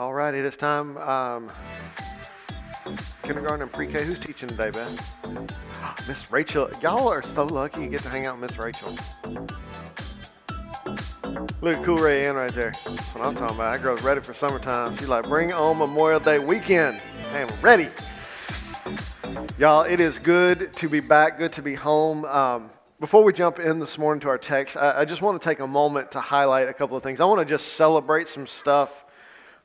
All right, it is time. Um, kindergarten and pre-K. Who's teaching today, Beth? Miss Rachel. Y'all are so lucky you get to hang out with Miss Rachel. Look at Cool Ray Ann right there. That's what I'm talking about. That girl's ready for summertime. She's like, bring on Memorial Day weekend. I am ready. Y'all, it is good to be back. Good to be home. Um, before we jump in this morning to our text, I, I just want to take a moment to highlight a couple of things. I want to just celebrate some stuff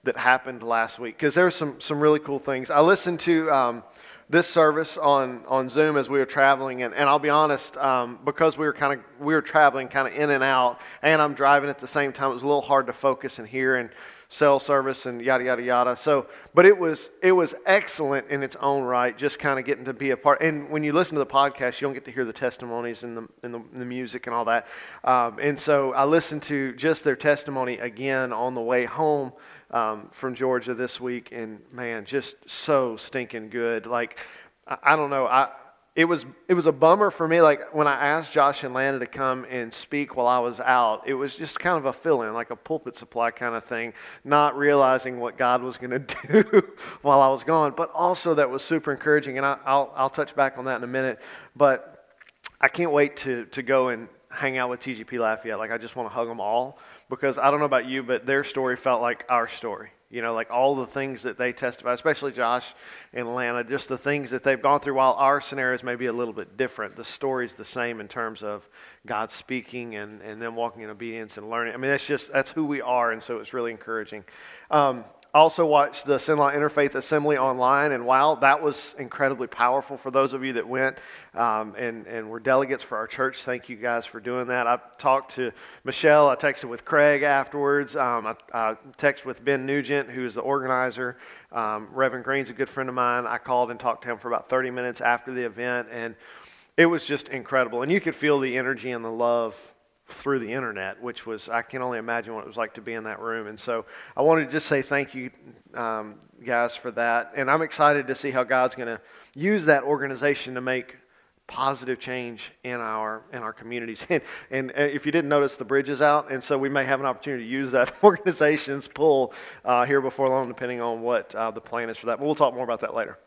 that happened last week because there's some some really cool things. I listened to um, this service on on Zoom as we were traveling, and, and I'll be honest, um, because we were kind of we were traveling kind of in and out, and I'm driving at the same time. It was a little hard to focus and hear and cell service and yada yada yada. So, but it was it was excellent in its own right. Just kind of getting to be a part. And when you listen to the podcast, you don't get to hear the testimonies and the and the, the music and all that. Um, and so I listened to just their testimony again on the way home um, from Georgia this week, and man, just so stinking good. Like, I, I don't know, I it was it was a bummer for me. Like when I asked Josh and Lana to come and speak while I was out, it was just kind of a fill-in, like a pulpit supply kind of thing, not realizing what God was going to do while I was gone. But also that was super encouraging, and I, will I'll touch back on that in a minute. But I can't wait to to go and hang out with TGP Lafayette. Like I just want to hug them all because I don't know about you, but their story felt like our story. You know, like all the things that they testify, especially Josh and Lana, just the things that they've gone through while our scenarios may be a little bit different. The story's the same in terms of God speaking and, and then walking in obedience and learning. I mean, that's just, that's who we are, and so it's really encouraging. Um, also watched the Sinlaw Interfaith Assembly online, and wow, that was incredibly powerful for those of you that went um, and, and were delegates for our church. Thank you guys for doing that. I talked to Michelle. I texted with Craig afterwards. Um, I, I texted with Ben Nugent, who's the organizer. Um, Reverend Green's a good friend of mine. I called and talked to him for about 30 minutes after the event, and it was just incredible. And you could feel the energy and the love through the internet, which was, I can only imagine what it was like to be in that room. And so I wanted to just say thank you, um, guys, for that. And I'm excited to see how God's going to use that organization to make positive change in our in our communities and, and if you didn't notice the bridge is out and so we may have an opportunity to use that organization's pull uh, here before long depending on what uh, the plan is for that but we'll talk more about that later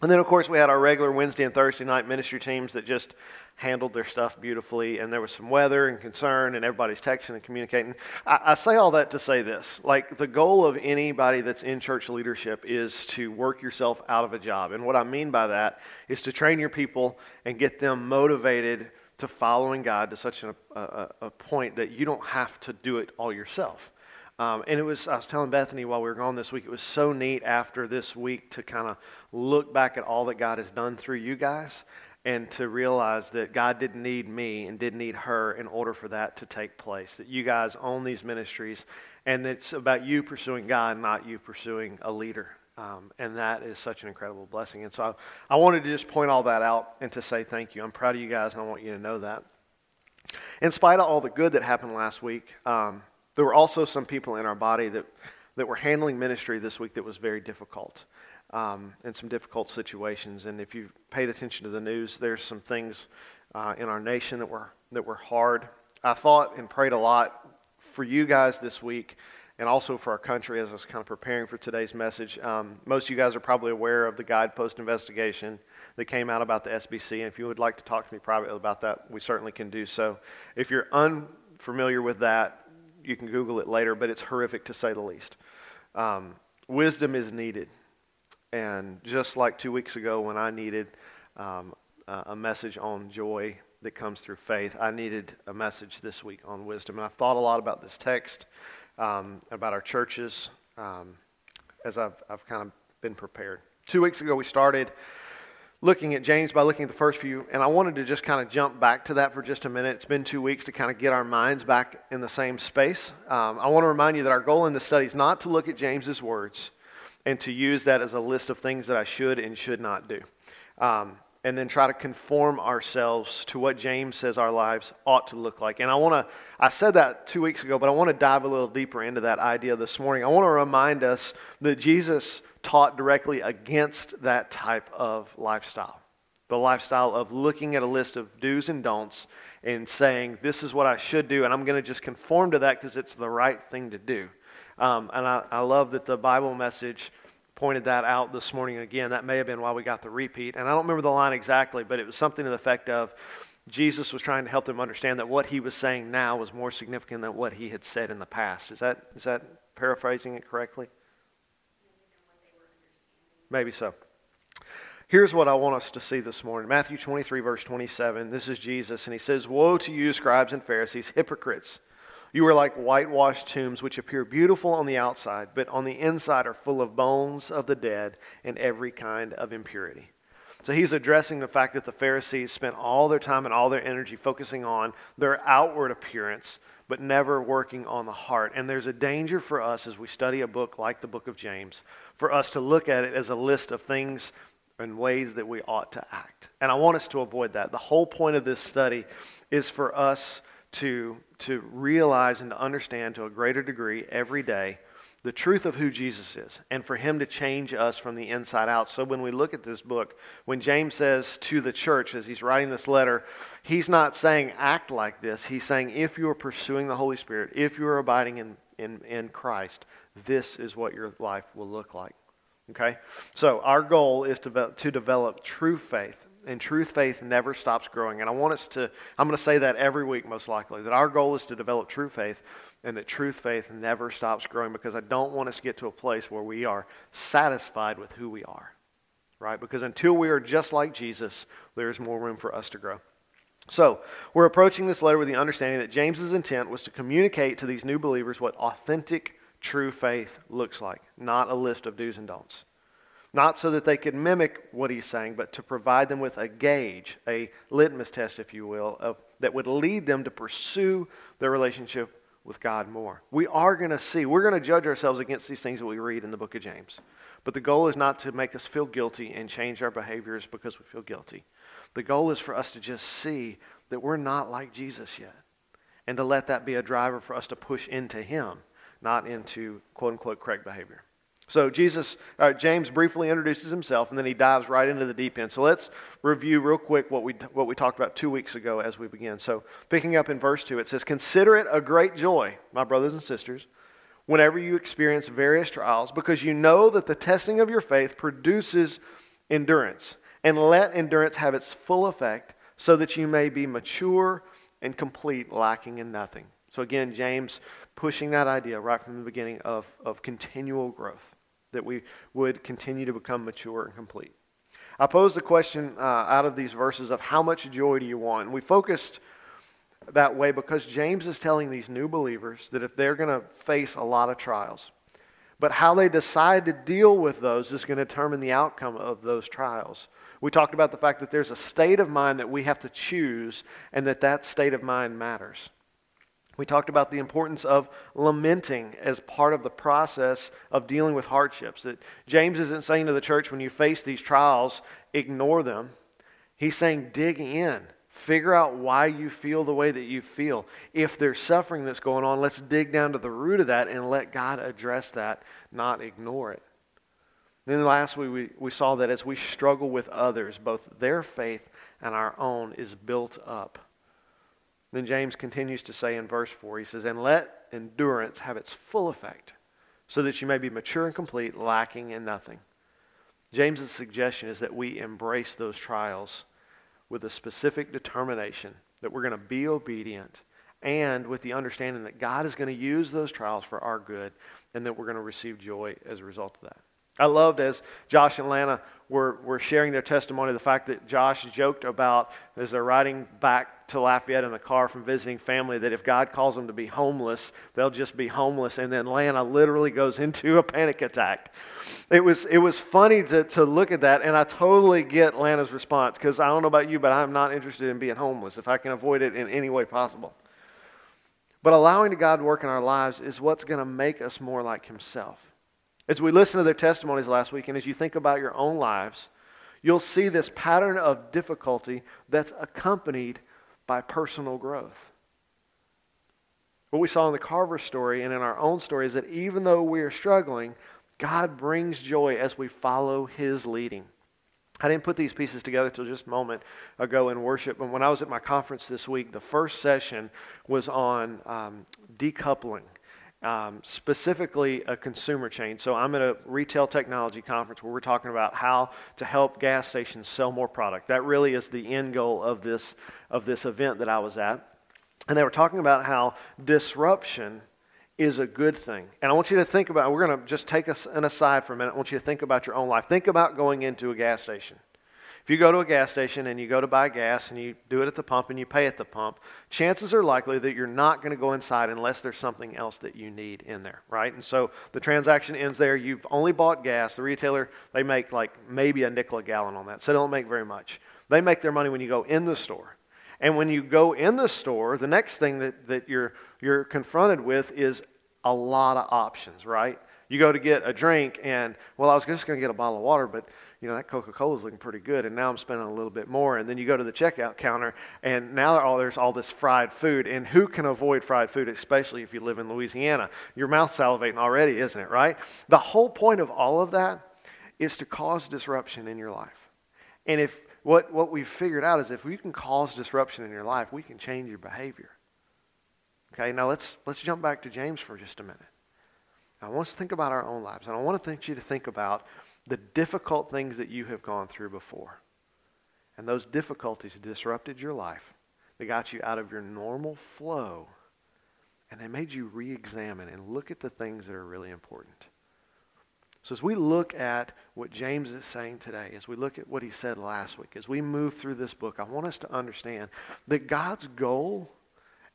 and then, of course, we had our regular Wednesday and Thursday night ministry teams that just handled their stuff beautifully. And there was some weather and concern, and everybody's texting and communicating. I, I, say all that to say this like, the goal of anybody that's in church leadership is to work yourself out of a job. And what I mean by that is to train your people and get them motivated to following God to such a, a, a point that you don't have to do it all yourself. Um, and it was, I was telling Bethany while we were gone this week, it was so neat after this week to kind of look back at all that God has done through you guys and to realize that God didn't need me and didn't need her in order for that to take place. That you guys own these ministries and it's about you pursuing God, not you pursuing a leader. Um, and that is such an incredible blessing. And so I, I wanted to just point all that out and to say thank you. I'm proud of you guys and I want you to know that. In spite of all the good that happened last week, um, there were also some people in our body that, that were handling ministry this week that was very difficult um, in some difficult situations. And if you've paid attention to the news, there's some things uh, in our nation that were, that were hard. I thought and prayed a lot for you guys this week and also for our country as I was kind of preparing for today's message. Um, most of you guys are probably aware of the Guidepost investigation that came out about the SBC. And if you would like to talk to me privately about that, we certainly can do so. If you're unfamiliar with that, you can Google it later, but it's horrific to say the least. Um, wisdom is needed. And just like two weeks ago when I needed um, a message on joy that comes through faith, I needed a message this week on wisdom. And I've thought a lot about this text, um, about our churches, um, as I've, I've kind of been prepared. Two weeks ago, we started looking at James by looking at the first few, and I wanted to just kind of jump back to that for just a minute. It's been two weeks to kind of get our minds back in the same space. Um, I want to remind you that our goal in this study is not to look at James's words and to use that as a list of things that I should and should not do. Um, and then try to conform ourselves to what James says our lives ought to look like. And I want to, I said that two weeks ago, but I want to dive a little deeper into that idea this morning. I want to remind us that Jesus taught directly against that type of lifestyle. The lifestyle of looking at a list of do's and don'ts and saying, this is what I should do, and I'm going to just conform to that because it's the right thing to do. Um, and I, I love that the Bible message pointed that out this morning again. That may have been why we got the repeat. And I don't remember the line exactly, but it was something to the effect of Jesus was trying to help them understand that what he was saying now was more significant than what he had said in the past. Is that, is that paraphrasing it correctly? Maybe so. Here's what I want us to see this morning Matthew 23, verse 27. This is Jesus, and he says, Woe to you, scribes and Pharisees, hypocrites! You are like whitewashed tombs, which appear beautiful on the outside, but on the inside are full of bones of the dead and every kind of impurity. So he's addressing the fact that the Pharisees spent all their time and all their energy focusing on their outward appearance, but never working on the heart. And there's a danger for us as we study a book like the book of James, for us to look at it as a list of things and ways that we ought to act. And I want us to avoid that. The whole point of this study is for us to, to realize and to understand to a greater degree every day the truth of who Jesus is and for him to change us from the inside out. So when we look at this book, when James says to the church as he's writing this letter, he's not saying act like this. He's saying if you are pursuing the Holy Spirit, if you are abiding in, in, in Christ, this is what your life will look like. Okay? So our goal is to, to develop true faith. And true faith never stops growing. And I want us to, I'm going to say that every week most likely, that our goal is to develop true faith and that truth faith never stops growing because I don't want us to get to a place where we are satisfied with who we are. Right? Because until we are just like Jesus, there's more room for us to grow. So, we're approaching this letter with the understanding that James's intent was to communicate to these new believers what authentic true faith looks like, not a list of do's and don'ts. Not so that they could mimic what he's saying, but to provide them with a gauge, a litmus test, if you will, of, that would lead them to pursue their relationship with God more. We are going to see, we're going to judge ourselves against these things that we read in the book of James. But the goal is not to make us feel guilty and change our behaviors because we feel guilty. The goal is for us to just see that we're not like Jesus yet and to let that be a driver for us to push into Him not into quote unquote correct behavior. So Jesus, uh, James briefly introduces himself, and then he dives right into the deep end. So let's review real quick what we what we talked about two weeks ago as we begin. So picking up in verse two, it says, "Consider it a great joy, my brothers and sisters, whenever you experience various trials, because you know that the testing of your faith produces endurance, and let endurance have its full effect, so that you may be mature and complete, lacking in nothing." So again, James pushing that idea right from the beginning of, of continual growth, that we would continue to become mature and complete. I posed the question uh, out of these verses of how much joy do you want? And we focused that way because James is telling these new believers that if they're going to face a lot of trials, but how they decide to deal with those is going to determine the outcome of those trials. We talked about the fact that there's a state of mind that we have to choose and that that state of mind matters. We talked about the importance of lamenting as part of the process of dealing with hardships. That James isn't saying to the church, when you face these trials, ignore them. He's saying, dig in. Figure out why you feel the way that you feel. If there's suffering that's going on, let's dig down to the root of that and let God address that, not ignore it. Then last we, we saw that as we struggle with others, both their faith and our own is built up. Then James continues to say in verse 4, he says, And let endurance have its full effect, so that you may be mature and complete, lacking in nothing. James's suggestion is that we embrace those trials with a specific determination that we're going to be obedient and with the understanding that God is going to use those trials for our good and that we're going to receive joy as a result of that. I loved as Josh and Lana were, were sharing their testimony the fact that Josh joked about as they're riding back to Lafayette in the car from visiting family that if God calls them to be homeless, they'll just be homeless. And then Lana literally goes into a panic attack. It was, it was funny to, to look at that, and I totally get Lana's response because I don't know about you, but I'm not interested in being homeless if I can avoid it in any way possible. But allowing God to work in our lives is what's going to make us more like Himself. As we listen to their testimonies last week, and as you think about your own lives, you'll see this pattern of difficulty that's accompanied by personal growth. What we saw in the Carver story and in our own story is that even though we are struggling, God brings joy as we follow His leading. I didn't put these pieces together until just a moment ago in worship. but when I was at my conference this week, the first session was on um, decoupling um, specifically a consumer chain. So I'm at a retail technology conference where we're talking about how to help gas stations sell more product. That really is the end goal of this, of this event that I was at. And they were talking about how disruption is a good thing. And I want you to think about, we're going to just take an aside for a minute. I want you to think about your own life. Think about going into a gas station. If you go to a gas station and you go to buy gas and you do it at the pump and you pay at the pump, chances are likely that you're not going to go inside unless there's something else that you need in there, right? And so the transaction ends there. You've only bought gas. The retailer, they make like maybe a nickel a gallon on that, so they don't make very much. They make their money when you go in the store. And when you go in the store, the next thing that, that you're, you're confronted with is a lot of options, right? You go to get a drink, and, well, I was just going to get a bottle of water, but, you know, that Coca Cola is looking pretty good, and now I'm spending a little bit more. And then you go to the checkout counter, and now there's all this fried food. And who can avoid fried food, especially if you live in Louisiana? Your mouth's salivating already, isn't it, right? The whole point of all of that is to cause disruption in your life. And if what, what we've figured out is if we can cause disruption in your life, we can change your behavior. Okay, now let's, let's jump back to James for just a minute. I want us to think about our own lives, and I want to think you to think about the difficult things that you have gone through before. And those difficulties disrupted your life. They got you out of your normal flow, and they made you re examine and look at the things that are really important. So, as we look at what James is saying today, as we look at what he said last week, as we move through this book, I want us to understand that God's goal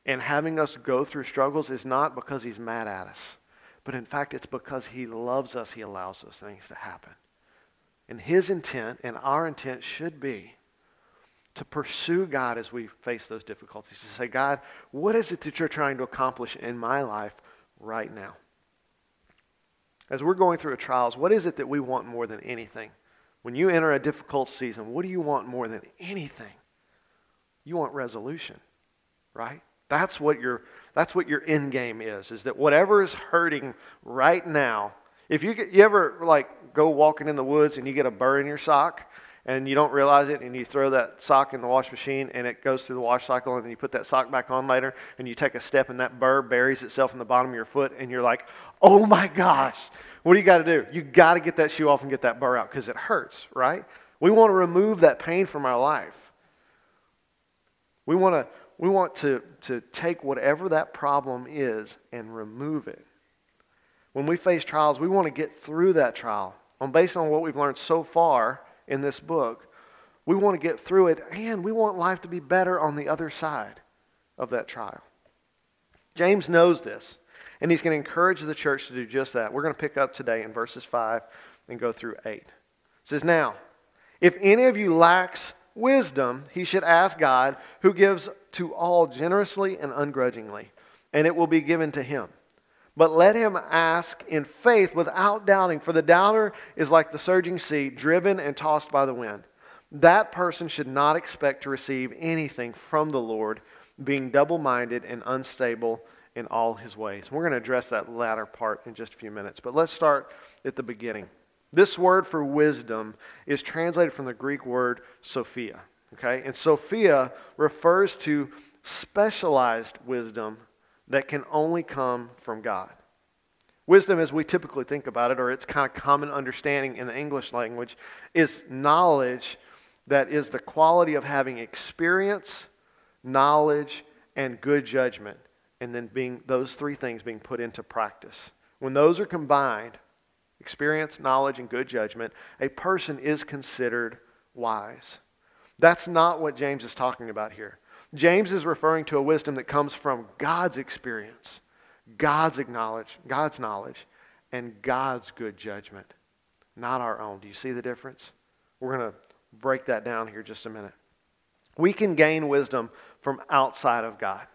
in having us go through struggles is not because he's mad at us, but in fact, it's because he loves us, he allows those things to happen. And his intent and our intent should be to pursue God as we face those difficulties, to say, God, what is it that you're trying to accomplish in my life right now? As we're going through trials, what is it that we want more than anything? When you enter a difficult season, what do you want more than anything? You want resolution, right? That's what your that's what your end game is. Is that whatever is hurting right now? If you you ever like go walking in the woods and you get a burr in your sock and you don't realize it and you throw that sock in the wash machine and it goes through the wash cycle and then you put that sock back on later and you take a step and that burr buries itself in the bottom of your foot and you're like, oh my gosh, what do you got to do? You got to get that shoe off and get that burr out because it hurts, right? We want to remove that pain from our life. We want to we want to, to take whatever that problem is and remove it. When we face trials, we want to get through that trial. On based on what we've learned so far in this book, we want to get through it and we want life to be better on the other side of that trial. James knows this, and he's going to encourage the church to do just that. We're going to pick up today in verses 5 and go through 8. It says, Now, if any of you lacks wisdom, he should ask God, who gives to all generously and ungrudgingly, and it will be given to him. But let him ask in faith without doubting, for the doubter is like the surging sea, driven and tossed by the wind. That person should not expect to receive anything from the Lord, being double minded and unstable in all his ways. We're going to address that latter part in just a few minutes, but let's start at the beginning. This word for wisdom is translated from the Greek word Sophia. Okay? And Sophia refers to specialized wisdom that can only come from God. Wisdom, as we typically think about it, or its kind of common understanding in the English language, is knowledge that is the quality of having experience, knowledge, and good judgment, and then being those three things being put into practice. When those are combined, experience, knowledge, and good judgment, a person is considered wise. That's not what James is talking about here. James is referring to a wisdom that comes from God's experience, God's acknowledge, God's knowledge, and God's good judgment, not our own. Do you see the difference? We're going to break that down here just a minute. We can gain wisdom from outside of God.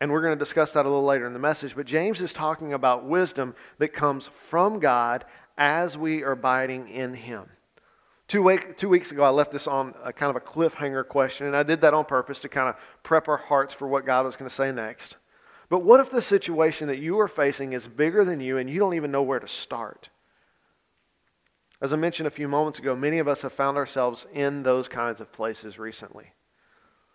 And we're going to discuss that a little later in the message. But James is talking about wisdom that comes from God as we are abiding in Him. Two, week, two weeks ago, I left this on a kind of a cliffhanger question, and I did that on purpose to kind of prep our hearts for what God was going to say next. But what if the situation that you are facing is bigger than you and you don't even know where to start? As I mentioned a few moments ago, many of us have found ourselves in those kinds of places recently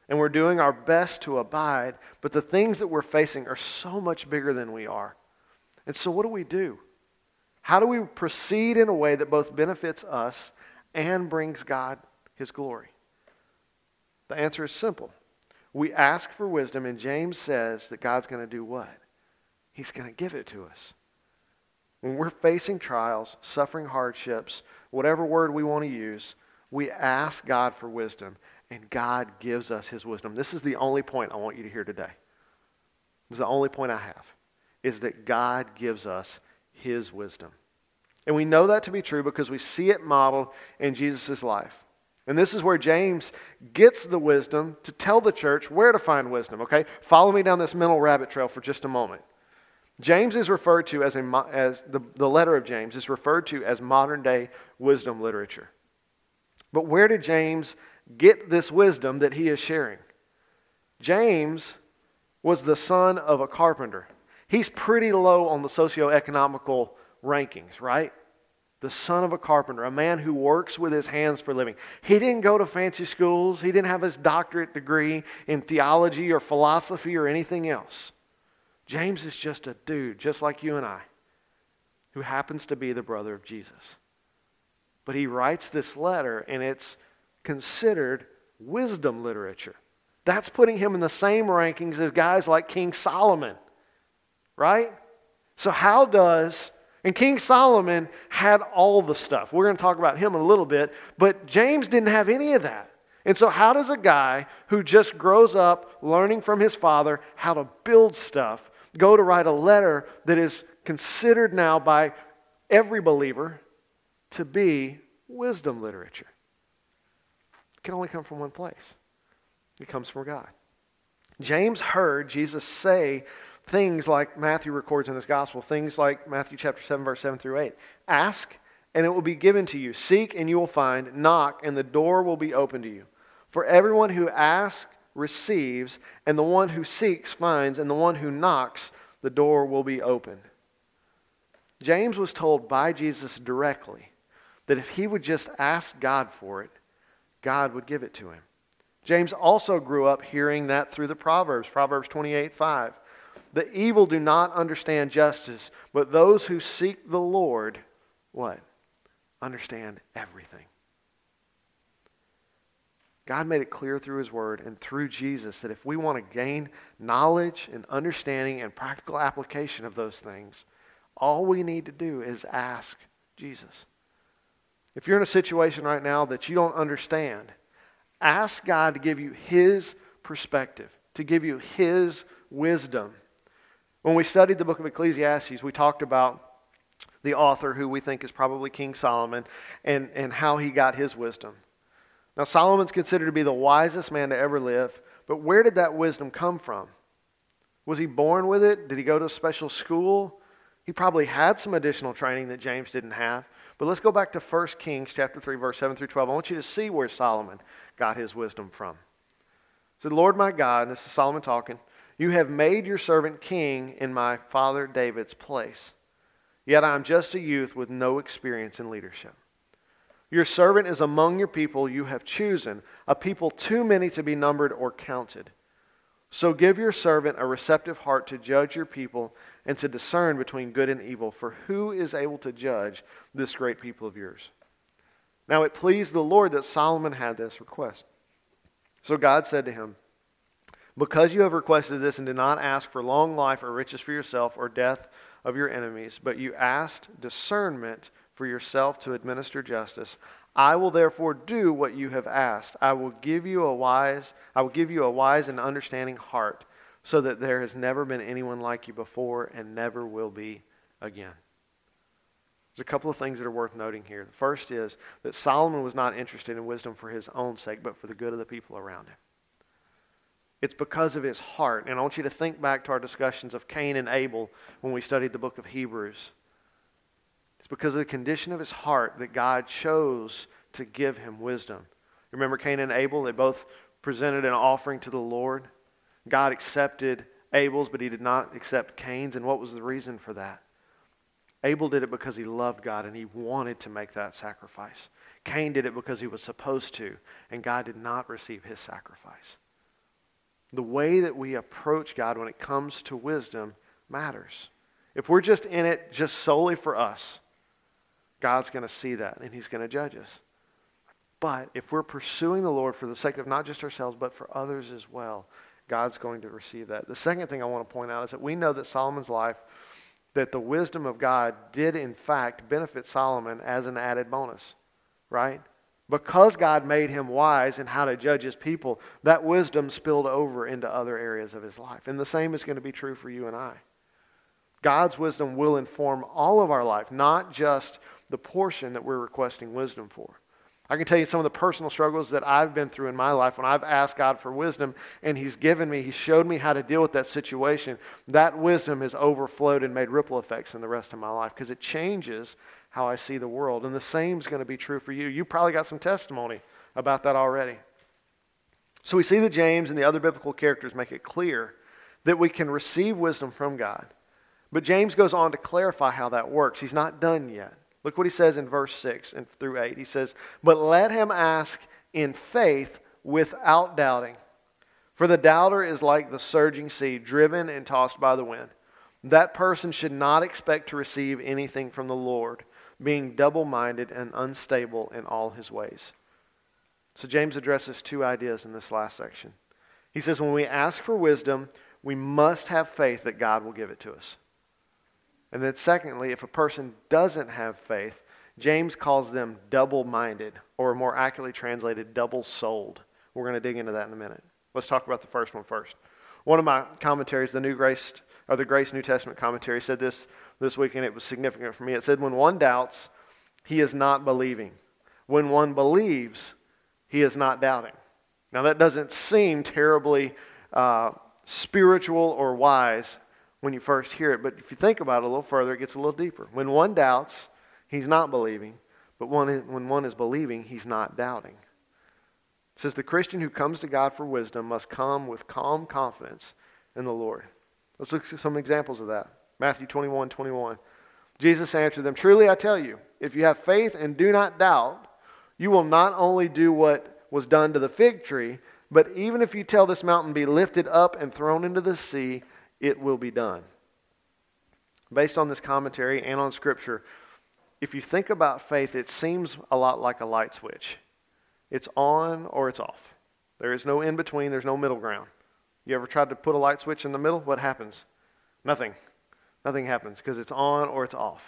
and we're doing our best to abide, but the things that we're facing are so much bigger than we are. And so, what do we do? How do we proceed in a way that both benefits us and brings God his glory? The answer is simple. We ask for wisdom, and James says that God's going to do what? He's going to give it to us. When we're facing trials, suffering hardships, whatever word we want to use, we ask God for wisdom, and God gives us his wisdom. This is the only point I want you to hear today. This is the only point I have, is that God gives us his wisdom. And we know that to be true because we see it modeled in Jesus' life. And this is where James gets the wisdom to tell the church where to find wisdom, okay? Follow me down this mental rabbit trail for just a moment. James is referred to as, a, as the, the letter of James is referred to as modern day wisdom literature. But where did James get this wisdom that he is sharing? James was the son of a carpenter. He's pretty low on the socioeconomical rankings, right? The son of a carpenter, a man who works with his hands for a living. He didn't go to fancy schools. He didn't have his doctorate degree in theology or philosophy or anything else. James is just a dude, just like you and I, who happens to be the brother of Jesus. But he writes this letter, and it's considered wisdom literature. That's putting him in the same rankings as guys like King Solomon, right? So, how does, and King Solomon had all the stuff. We're going to talk about him in a little bit, but James didn't have any of that. And so, how does a guy who just grows up learning from his father how to build stuff go to write a letter that is considered now by every believer to be wisdom literature? It can only come from one place. It comes from God. James heard Jesus say things like Matthew records in his gospel, things like Matthew chapter 7, verse 7 through 8. Ask, and it will be given to you. Seek, and you will find. Knock, and the door will be open to you. For everyone who asks receives, and the one who seeks finds, and the one who knocks, the door will be opened. James was told by Jesus directly that if he would just ask God for it, God would give it to him. James also grew up hearing that through the Proverbs, Proverbs 28 5. The evil do not understand justice, but those who seek the Lord, what? Understand everything. God made it clear through His Word and through Jesus that if we want to gain knowledge and understanding and practical application of those things, all we need to do is ask Jesus. If you're in a situation right now that you don't understand, Ask God to give you His perspective, to give you His wisdom. When we studied the book of Ecclesiastes, we talked about the author, who we think is probably King Solomon, and, and how he got his wisdom. Now, Solomon's considered to be the wisest man to ever live, but where did that wisdom come from? Was he born with it? Did he go to a special school? He probably had some additional training that James didn't have. But let's go back to 1 Kings chapter 3, verse 7 through 12. I want you to see where Solomon got his wisdom from. said, Lord my God, and this is Solomon talking, you have made your servant king in my father David's place. Yet I am just a youth with no experience in leadership. Your servant is among your people you have chosen, a people too many to be numbered or counted. So give your servant a receptive heart to judge your people and to discern between good and evil. For who is able to judge this great people of yours? Now it pleased the Lord that Solomon had this request. So God said to him, Because you have requested this and did not ask for long life or riches for yourself or death of your enemies, but you asked discernment for yourself to administer justice, I will therefore do what you have asked. I will give you a wise, I will give you a wise and understanding heart, so that there has never been anyone like you before and never will be again. There's a couple of things that are worth noting here. The first is that Solomon was not interested in wisdom for his own sake, but for the good of the people around him. It's because of his heart. And I want you to think back to our discussions of Cain and Abel when we studied the book of Hebrews. It's because of the condition of his heart that God chose to give him wisdom. Remember Cain and Abel? They both presented an offering to the Lord. God accepted Abel's, but he did not accept Cain's. And what was the reason for that? Abel did it because he loved God and he wanted to make that sacrifice. Cain did it because he was supposed to, and God did not receive his sacrifice. The way that we approach God when it comes to wisdom matters. If we're just in it just solely for us, God's going to see that and He's going to judge us. But if we're pursuing the Lord for the sake of not just ourselves, but for others as well, God's going to receive that. The second thing I want to point out is that we know that Solomon's life, that the wisdom of God did in fact benefit Solomon as an added bonus, right? Because God made him wise in how to judge his people, that wisdom spilled over into other areas of his life. And the same is going to be true for you and I. God's wisdom will inform all of our life, not just the portion that we're requesting wisdom for. I can tell you some of the personal struggles that I've been through in my life when I've asked God for wisdom and He's given me, He showed me how to deal with that situation. That wisdom has overflowed and made ripple effects in the rest of my life because it changes how I see the world. And the same is going to be true for you. You probably got some testimony about that already. So we see that James and the other biblical characters make it clear that we can receive wisdom from God. But James goes on to clarify how that works. He's not done yet. Look what he says in verse 6 and through 8. He says, But let him ask in faith without doubting. For the doubter is like the surging sea, driven and tossed by the wind. That person should not expect to receive anything from the Lord, being double minded and unstable in all his ways. So James addresses two ideas in this last section. He says, When we ask for wisdom, we must have faith that God will give it to us. And then, secondly, if a person doesn't have faith, James calls them double minded, or more accurately translated, double souled. We're going to dig into that in a minute. Let's talk about the first one first. One of my commentaries, the New Grace, or the Grace New Testament commentary, said this this weekend, it was significant for me. It said, When one doubts, he is not believing. When one believes, he is not doubting. Now, that doesn't seem terribly uh, spiritual or wise when you first hear it. But if you think about it a little further, it gets a little deeper. When one doubts, he's not believing. But one, when one is believing, he's not doubting. It says the Christian who comes to God for wisdom must come with calm confidence in the Lord. Let's look at some examples of that. Matthew 21 21. Jesus answered them, Truly I tell you, if you have faith and do not doubt, you will not only do what was done to the fig tree, but even if you tell this mountain be lifted up and thrown into the sea, it will be done. Based on this commentary and on Scripture, if you think about faith, it seems a lot like a light switch. It's on or it's off. There is no in between, there's no middle ground. You ever tried to put a light switch in the middle? What happens? Nothing. Nothing happens because it's on or it's off.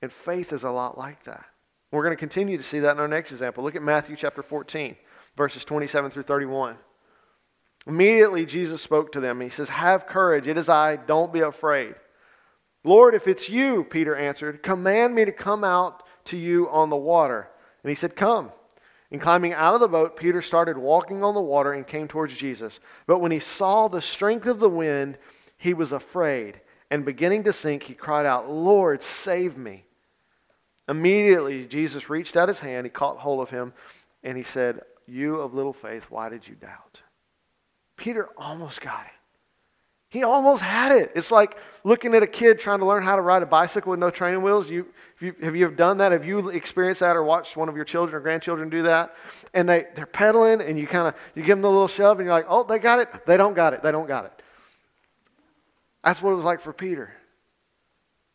And faith is a lot like that. We're going to continue to see that in our next example. Look at Matthew chapter 14, verses 27 through 31. Immediately, Jesus spoke to them. He says, Have courage. It is I. Don't be afraid. Lord, if it's you, Peter answered, command me to come out to you on the water. And he said, Come. And climbing out of the boat, Peter started walking on the water and came towards Jesus. But when he saw the strength of the wind, he was afraid. And beginning to sink, he cried out, Lord, save me. Immediately, Jesus reached out his hand, he caught hold of him, and he said, You of little faith, why did you doubt? Peter almost got it. He almost had it. It's like looking at a kid trying to learn how to ride a bicycle with no training wheels. You, you, have you done that? Have you experienced that or watched one of your children or grandchildren do that? And they, they're pedaling and you kind of, you give them the little shove and you're like, oh, they got it. They don't got it. They don't got it. That's what it was like for Peter.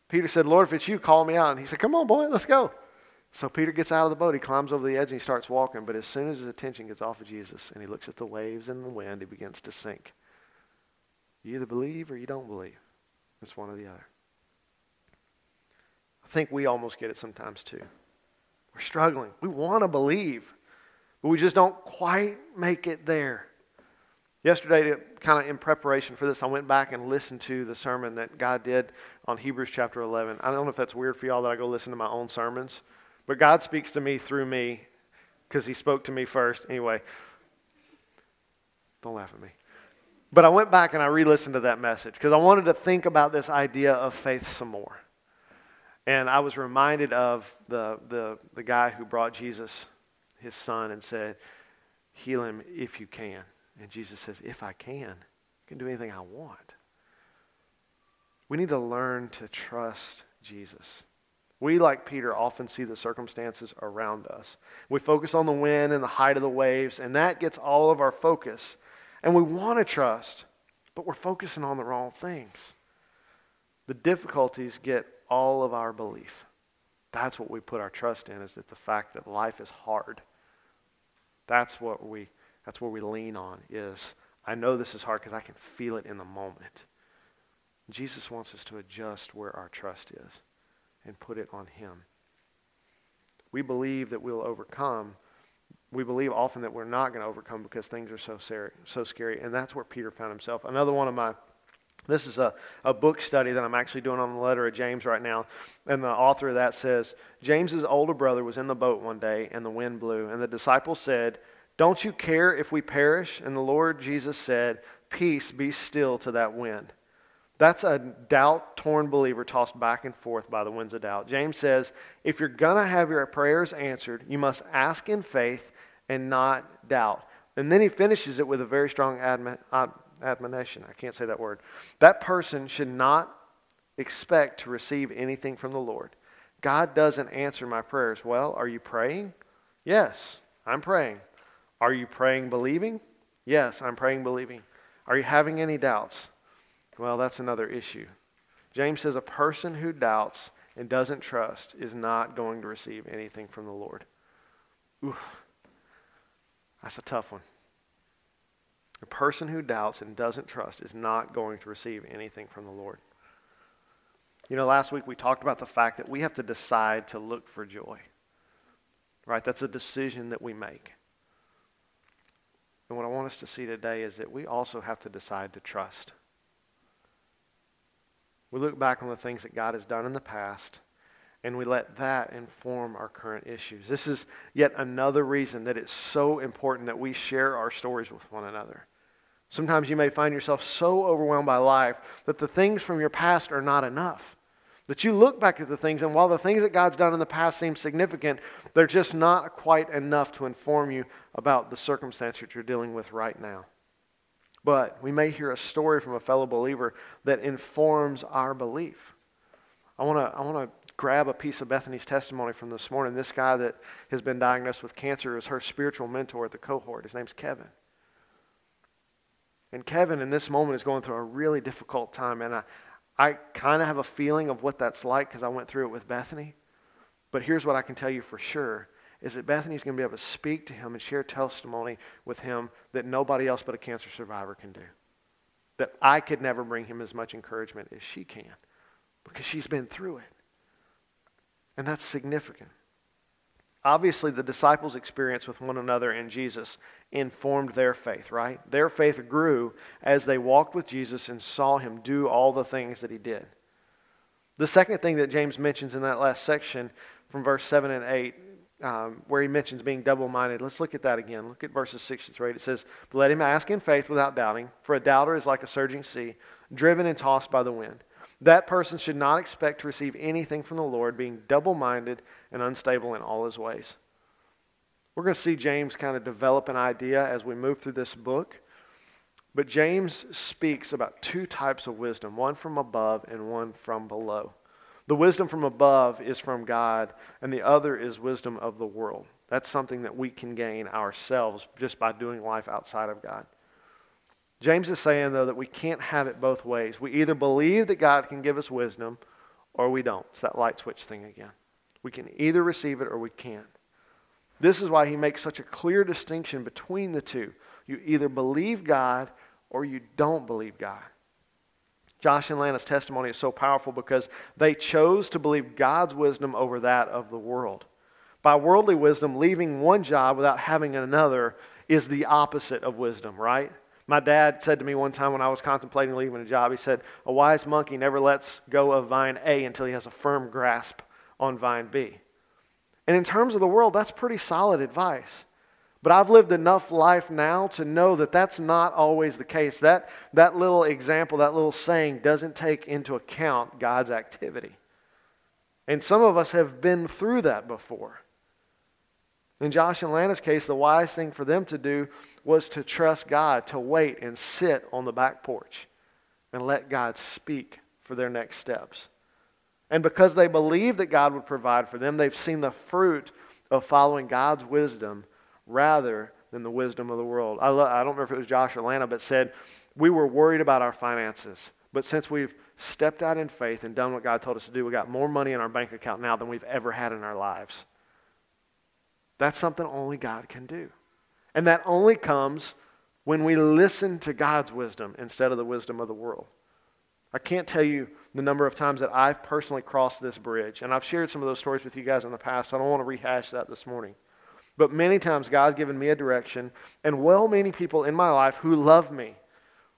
Peter said, Lord, if it's you, call me out. And he said, come on, boy, let's go. So Peter gets out of the boat. He climbs over the edge and he starts walking. But as soon as his attention gets off of Jesus and he looks at the waves and the wind, he begins to sink. You either believe or you don't believe. It's one or the other. I think we almost get it sometimes too. We're struggling. We want to believe, but we just don't quite make it there. Yesterday, kind of in preparation for this, I went back and listened to the sermon that God did on Hebrews chapter 11. I don't know if that's weird for y'all that I go listen to my own sermons. But God speaks to me through me because He spoke to me first. Anyway, don't laugh at me. But I went back and I re listened to that message because I wanted to think about this idea of faith some more. And I was reminded of the, the, the guy who brought Jesus, his son, and said, Heal him if you can. And Jesus says, If I can, I can do anything I want. We need to learn to trust Jesus. We, like Peter, often see the circumstances around us. We focus on the wind and the height of the waves, and that gets all of our focus. And we want to trust, but we're focusing on the wrong things. The difficulties get all of our belief. That's what we put our trust in, is that the fact that life is hard. That's what we that's where we lean on is I know this is hard because I can feel it in the moment. Jesus wants us to adjust where our trust is and put it on him. We believe that we'll overcome. We believe often that we're not going to overcome because things are so, so scary. And that's where Peter found himself. Another one of my this is a, a book study that I'm actually doing on the letter of James right now. And the author of that says James's older brother was in the boat one day and the wind blew. And the disciple said, Don't you care if we perish? And the Lord Jesus said, Peace, be still to that wind. That's a doubt torn believer tossed back and forth by the winds of doubt. James says, If you're going to have your prayers answered, you must ask in faith and not doubt. And then he finishes it with a very strong admon- admonition. I can't say that word. That person should not expect to receive anything from the Lord. God doesn't answer my prayers. Well, are you praying? Yes, I'm praying. Are you praying believing? Yes, I'm praying believing. Are you having any doubts? Well, that's another issue. James says a person who doubts and doesn't trust is not going to receive anything from the Lord. Ooh, that's a tough one. A person who doubts and doesn't trust is not going to receive anything from the Lord. You know, last week we talked about the fact that we have to decide to look for joy. Right? That's a decision that we make. And what I want us to see today is that we also have to decide to trust. We look back on the things that God has done in the past and we let that inform our current issues. This is yet another reason that it's so important that we share our stories with one another. Sometimes you may find yourself so overwhelmed by life that the things from your past are not enough. That you look back at the things, and while the things that God's done in the past seem significant, they're just not quite enough to inform you about the circumstance that you're dealing with right now. But we may hear a story from a fellow believer that informs our belief. I want to I want to grab a piece of Bethany's testimony from this morning. This guy that has been diagnosed with cancer is her spiritual mentor at the cohort. His name's Kevin. And Kevin, in this moment, is going through a really difficult time. And I, I kind of have a feeling of what that's like because I went through it with Bethany. But here's what I can tell you for sure is that Bethany's going to be able to speak to him and share testimony with him that nobody else but a cancer survivor can do. That I could never bring him as much encouragement as she can because she's been through it. And that's significant. Obviously, the disciples' experience with one another and Jesus informed their faith, right? Their faith grew as they walked with Jesus and saw him do all the things that he did. The second thing that James mentions in that last section from verse 7 and 8 um, where he mentions being double minded. Let's look at that again. Look at verses 6 through 8. It says, let him ask in faith without doubting, for a doubter is like a surging sea, driven and tossed by the wind. That person should not expect to receive anything from the Lord, being double minded and unstable in all his ways. We're going to see James kind of develop an idea as we move through this book. But James speaks about two types of wisdom one from above and one from below. The wisdom from above is from God, and the other is wisdom of the world. That's something that we can gain ourselves just by doing life outside of God. James is saying, though, that we can't have it both ways. We either believe that God can give us wisdom or we don't. It's that light switch thing again. We can either receive it or we can't. This is why he makes such a clear distinction between the two. You either believe God or you don't believe God. Josh and Lana's testimony is so powerful because they chose to believe God's wisdom over that of the world. By worldly wisdom, leaving one job without having another is the opposite of wisdom, right? My dad said to me one time when I was contemplating leaving a job, he said, A wise monkey never lets go of vine A until he has a firm grasp on vine B. And in terms of the world, that's pretty solid advice. But I've lived enough life now to know that that's not always the case. That, that little example, that little saying doesn't take into account God's activity. And some of us have been through that before. In Josh and Lana's case, the wise thing for them to do was to trust God, to wait and sit on the back porch and let God speak for their next steps. And because they believe that God would provide for them, they've seen the fruit of following God's wisdom rather than the wisdom of the world. I, lo- I don't remember if it was Josh or Lana, but said, We were worried about our finances, But since we've stepped out in faith and done what God told us to do, we got more money in our bank account now than we've ever had in our lives. That's something only God can do. And that only comes when we listen to God's wisdom instead of the wisdom of the world. I can't tell you the number of times that I've personally crossed this bridge. And I've shared some of those stories with you guys in the past. So I don't want to rehash that this morning. But many times God's given me a direction, and well meaning people in my life who love me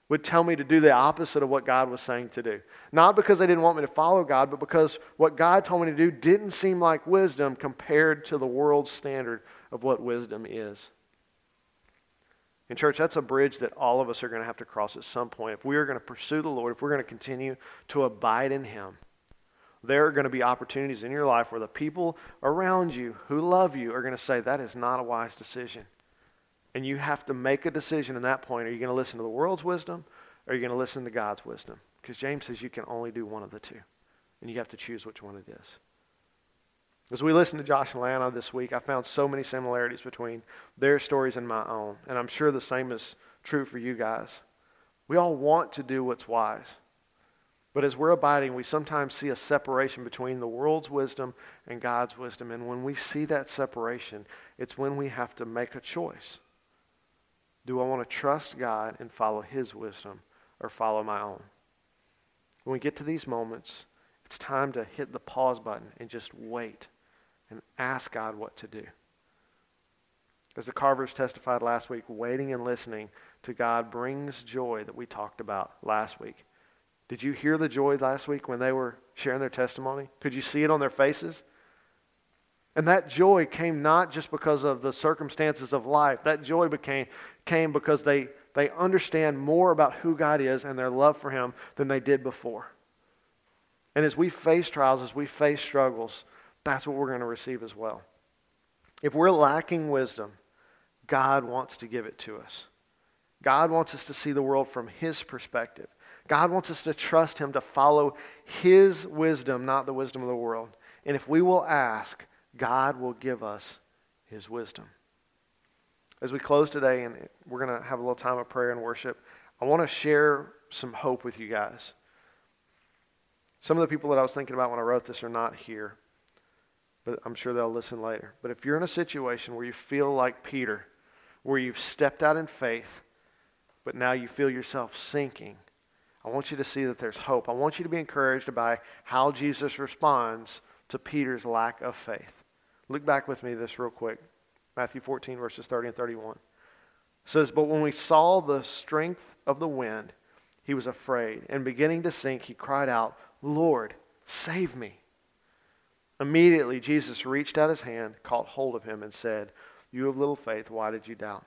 would tell me to do the opposite of what God was saying to do. Not because they didn't want me to follow God, but because what God told me to do didn't seem like wisdom compared to the world's standard of what wisdom is. In church, that's a bridge that all of us are going to have to cross at some point. If we are going to pursue the Lord, if we're going to continue to abide in Him, there are going to be opportunities in your life where the people around you who love you are going to say, That is not a wise decision. And you have to make a decision in that point. Are you going to listen to the world's wisdom or are you going to listen to God's wisdom? Because James says you can only do one of the two. And you have to choose which one it is. As we listened to Josh and Lana this week, I found so many similarities between their stories and my own. And I'm sure the same is true for you guys. We all want to do what's wise. But as we're abiding, we sometimes see a separation between the world's wisdom and God's wisdom. And when we see that separation, it's when we have to make a choice. Do I want to trust God and follow His wisdom or follow my own? When we get to these moments, it's time to hit the pause button and just wait and ask God what to do. As the Carvers testified last week, waiting and listening to God brings joy that we talked about last week. Did you hear the joy last week when they were sharing their testimony? Could you see it on their faces? And that joy came not just because of the circumstances of life. That joy became, came because they, they understand more about who God is and their love for Him than they did before. And as we face trials, as we face struggles, that's what we're going to receive as well. If we're lacking wisdom, God wants to give it to us. God wants us to see the world from His perspective. God wants us to trust Him to follow His wisdom, not the wisdom of the world. And if we will ask, God will give us His wisdom. As we close today, and we're going to have a little time of prayer and worship, I want to share some hope with you guys. Some of the people that I was thinking about when I wrote this are not here but I'm sure they'll listen later. But if you're in a situation where you feel like Peter, where you've stepped out in faith, but now you feel yourself sinking, I want you to see that there's hope. I want you to be encouraged by how Jesus responds to Peter's lack of faith. Look back with me this real quick. Matthew 14, verses 30 and 31. It says, But when we saw the strength of the wind, he was afraid, and beginning to sink, he cried out, Lord, save me. Immediately, Jesus reached out his hand, caught hold of him, and said, You have little faith, why did you doubt?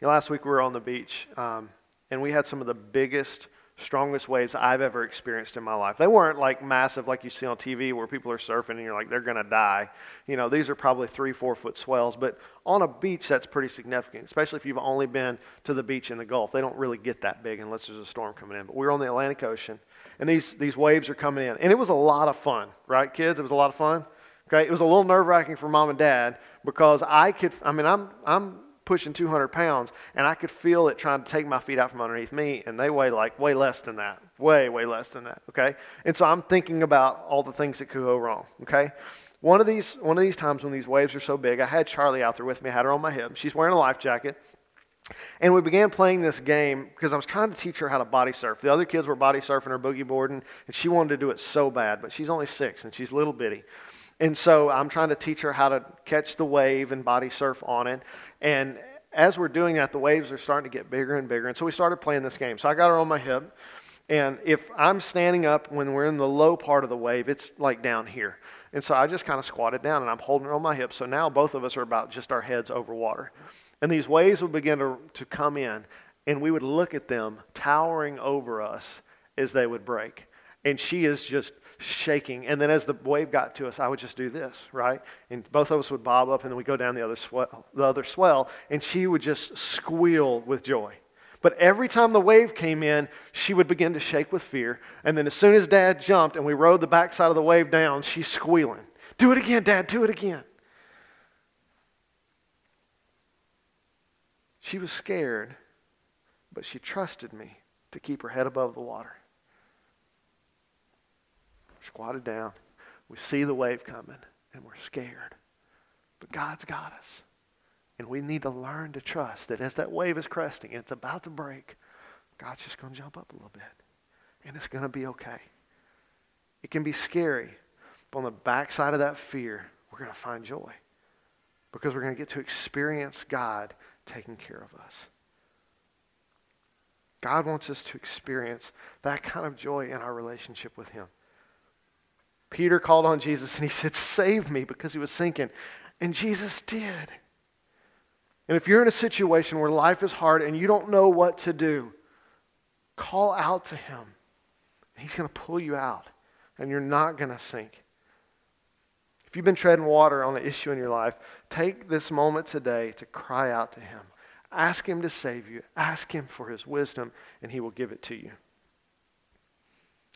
You know, last week we were on the beach, um, and we had some of the biggest, strongest waves I've ever experienced in my life. They weren't like massive like you see on TV where people are surfing and you're like, they're going to die. You know, these are probably three, four foot swells, but on a beach, that's pretty significant, especially if you've only been to the beach in the Gulf. They don't really get that big unless there's a storm coming in. But we were on the Atlantic Ocean and these, these waves are coming in. And it was a lot of fun, right, kids? It was a lot of fun. Okay, it was a little nerve wracking for mom and dad because I could, I mean, I'm, I'm pushing 200 pounds and I could feel it trying to take my feet out from underneath me, and they weigh like way less than that. Way, way less than that. Okay, and so I'm thinking about all the things that could go wrong. Okay. One of these, one of these times when these waves are so big, I had Charlie out there with me. I had her on my hip. She's wearing a life jacket. And we began playing this game because I was trying to teach her how to body surf. The other kids were body surfing or boogie boarding, and she wanted to do it so bad, but she's only six and she's little bitty. And so I'm trying to teach her how to catch the wave and body surf on it. And as we're doing that, the waves are starting to get bigger and bigger. And so we started playing this game. So I got her on my hip. And if I'm standing up when we're in the low part of the wave, it's like down here. And so I just kind of squatted down and I'm holding her on my hip. So now both of us are about just our heads over water. And these waves would begin to, to come in, and we would look at them towering over us as they would break. And she is just shaking. And then as the wave got to us, I would just do this, right? And both of us would bob up, and then we go down the other swell, the other swell, and she would just squeal with joy. But every time the wave came in, she would begin to shake with fear. And then as soon as Dad jumped and we rode the backside of the wave down, she's squealing. Do it again, Dad, do it again. She was scared, but she trusted me to keep her head above the water. Squatted down. We see the wave coming and we're scared. But God's got us. And we need to learn to trust that as that wave is cresting, it's about to break, God's just going to jump up a little bit. And it's going to be okay. It can be scary, but on the backside of that fear, we're going to find joy because we're going to get to experience God taking care of us. God wants us to experience that kind of joy in our relationship with Him. Peter called on Jesus and he said, Save me, because he was sinking. And Jesus did. And if you're in a situation where life is hard and you don't know what to do, call out to him. He's going to pull you out, and you're not going to sink. If you've been treading water on an issue in your life, take this moment today to cry out to him. Ask him to save you. Ask him for his wisdom, and he will give it to you.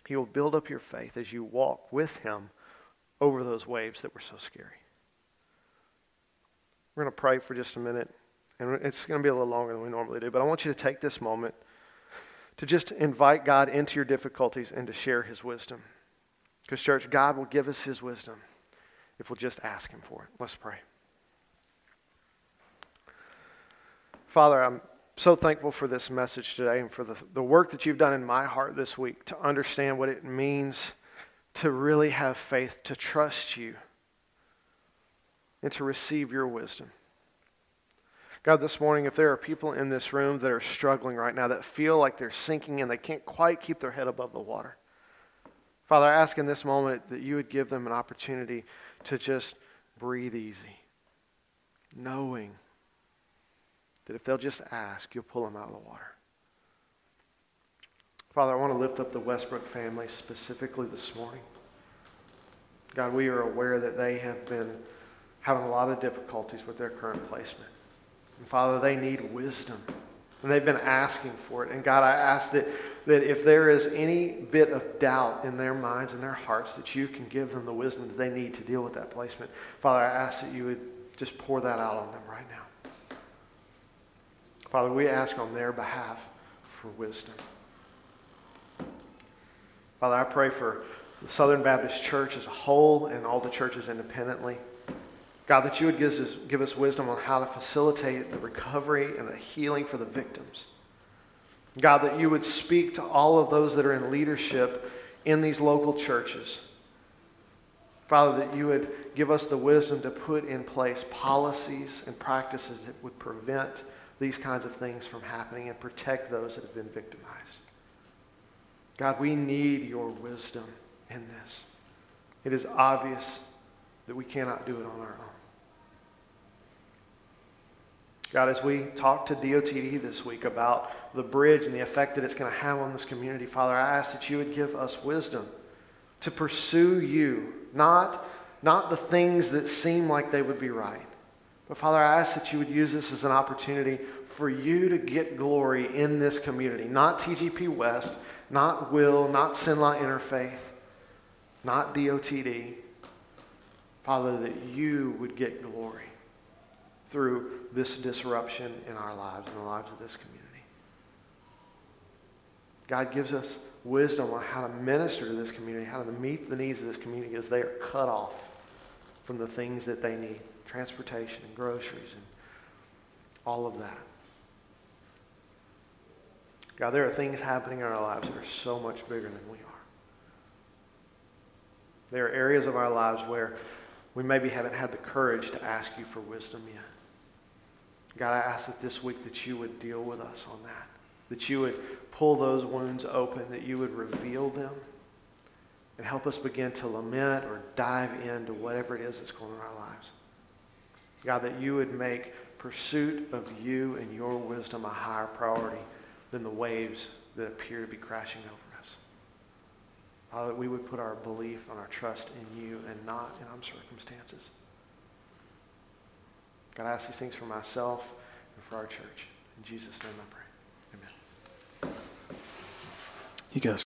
He will build up your faith as you walk with him over those waves that were so scary. We're going to pray for just a minute, and it's going to be a little longer than we normally do, but I want you to take this moment to just invite God into your difficulties and to share his wisdom. Because, church, God will give us his wisdom if we'll just ask him for it. Let's pray. Father, I'm so thankful for this message today and for the, the work that you've done in my heart this week to understand what it means to really have faith, to trust you, and to receive your wisdom. God, this morning, if there are people in this room that are struggling right now, that feel like they're sinking and they can't quite keep their head above the water, Father, I ask in this moment that you would give them an opportunity to just breathe easy, knowing that if they'll just ask, you'll pull them out of the water. Father, I want to lift up the Westbrook family specifically this morning. God, we are aware that they have been having a lot of difficulties with their current placement. And Father, they need wisdom. And they've been asking for it. And God, I ask that, that if there is any bit of doubt in their minds and their hearts, that you can give them the wisdom that they need to deal with that placement. Father, I ask that you would just pour that out on them right now. Father, we ask on their behalf for wisdom. Father, I pray for the Southern Baptist Church as a whole and all the churches independently. God, that you would give us, give us wisdom on how to facilitate the recovery and the healing for the victims. God, that you would speak to all of those that are in leadership in these local churches. Father, that you would give us the wisdom to put in place policies and practices that would prevent these kinds of things from happening and protect those that have been victimized. God, we need your wisdom in this. It is obvious that we cannot do it on our own. God, as we talk to DOTD this week about the bridge and the effect that it's going to have on this community, Father, I ask that you would give us wisdom to pursue you, not, not the things that seem like they would be right, but Father, I ask that you would use this as an opportunity for you to get glory in this community. Not TGP West, not Will, not Sinla Interfaith, not DOTD. Father, that you would get glory through this disruption in our lives and the lives of this community. God gives us wisdom on how to minister to this community, how to meet the needs of this community as they are cut off from the things that they need transportation and groceries and all of that. God, there are things happening in our lives that are so much bigger than we are. There are areas of our lives where we maybe haven't had the courage to ask you for wisdom yet. God, I ask that this week that you would deal with us on that, that you would pull those wounds open, that you would reveal them, and help us begin to lament or dive into whatever it is that's going on in our lives. God, that you would make pursuit of you and your wisdom a higher priority than the waves that appear to be crashing over us. Father, that we would put our belief and our trust in you and not in our circumstances. God, I ask these things for myself and for our church. In Jesus' name I pray. You guys.